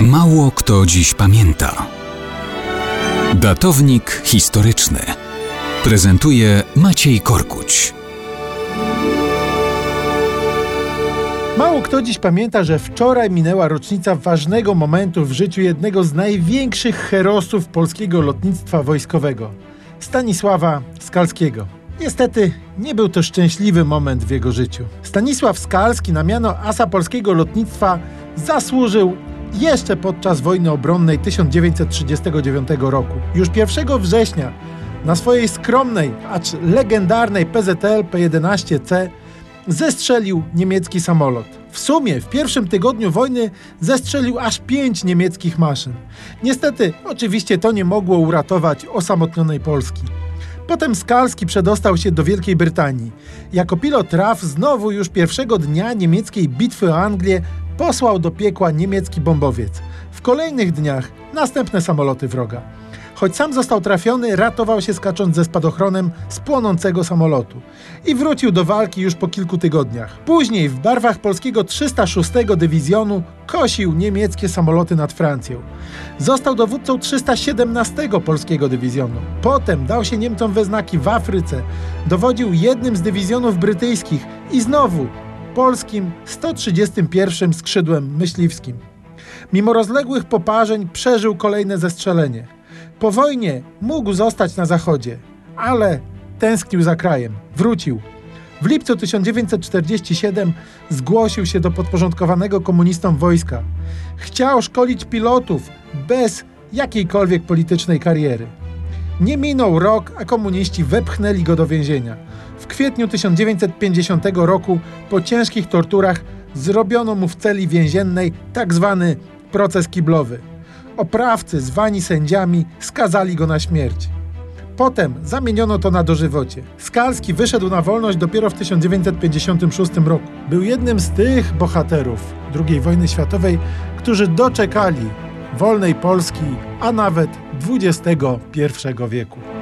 Mało kto dziś pamięta. Datownik historyczny prezentuje Maciej Korkuć. Mało kto dziś pamięta, że wczoraj minęła rocznica ważnego momentu w życiu jednego z największych herosów polskiego lotnictwa wojskowego Stanisława Skalskiego. Niestety nie był to szczęśliwy moment w jego życiu. Stanisław Skalski na miano asa polskiego lotnictwa zasłużył jeszcze podczas wojny obronnej 1939 roku. Już 1 września na swojej skromnej, acz legendarnej PZL P-11C zestrzelił niemiecki samolot. W sumie w pierwszym tygodniu wojny zestrzelił aż pięć niemieckich maszyn. Niestety, oczywiście to nie mogło uratować osamotnionej Polski. Potem Skalski przedostał się do Wielkiej Brytanii. Jako pilot RAF znowu już pierwszego dnia niemieckiej bitwy o Anglię posłał do piekła niemiecki bombowiec. W kolejnych dniach następne samoloty wroga. Choć sam został trafiony, ratował się skacząc ze spadochronem z płonącego samolotu i wrócił do walki już po kilku tygodniach. Później w barwach polskiego 306 Dywizjonu kosił niemieckie samoloty nad Francją. Został dowódcą 317 Polskiego Dywizjonu. Potem dał się Niemcom we znaki w Afryce, dowodził jednym z dywizjonów brytyjskich i znowu polskim 131 skrzydłem myśliwskim. Mimo rozległych poparzeń przeżył kolejne zestrzelenie. Po wojnie mógł zostać na zachodzie, ale tęsknił za krajem. Wrócił. W lipcu 1947 zgłosił się do podporządkowanego komunistom wojska. Chciał szkolić pilotów bez jakiejkolwiek politycznej kariery. Nie minął rok, a komuniści wepchnęli go do więzienia. W kwietniu 1950 roku po ciężkich torturach zrobiono mu w celi więziennej tak zwany proces kiblowy. Oprawcy zwani sędziami skazali go na śmierć. Potem zamieniono to na dożywocie. Skalski wyszedł na wolność dopiero w 1956 roku. Był jednym z tych bohaterów II wojny światowej, którzy doczekali wolnej Polski, a nawet XXI wieku.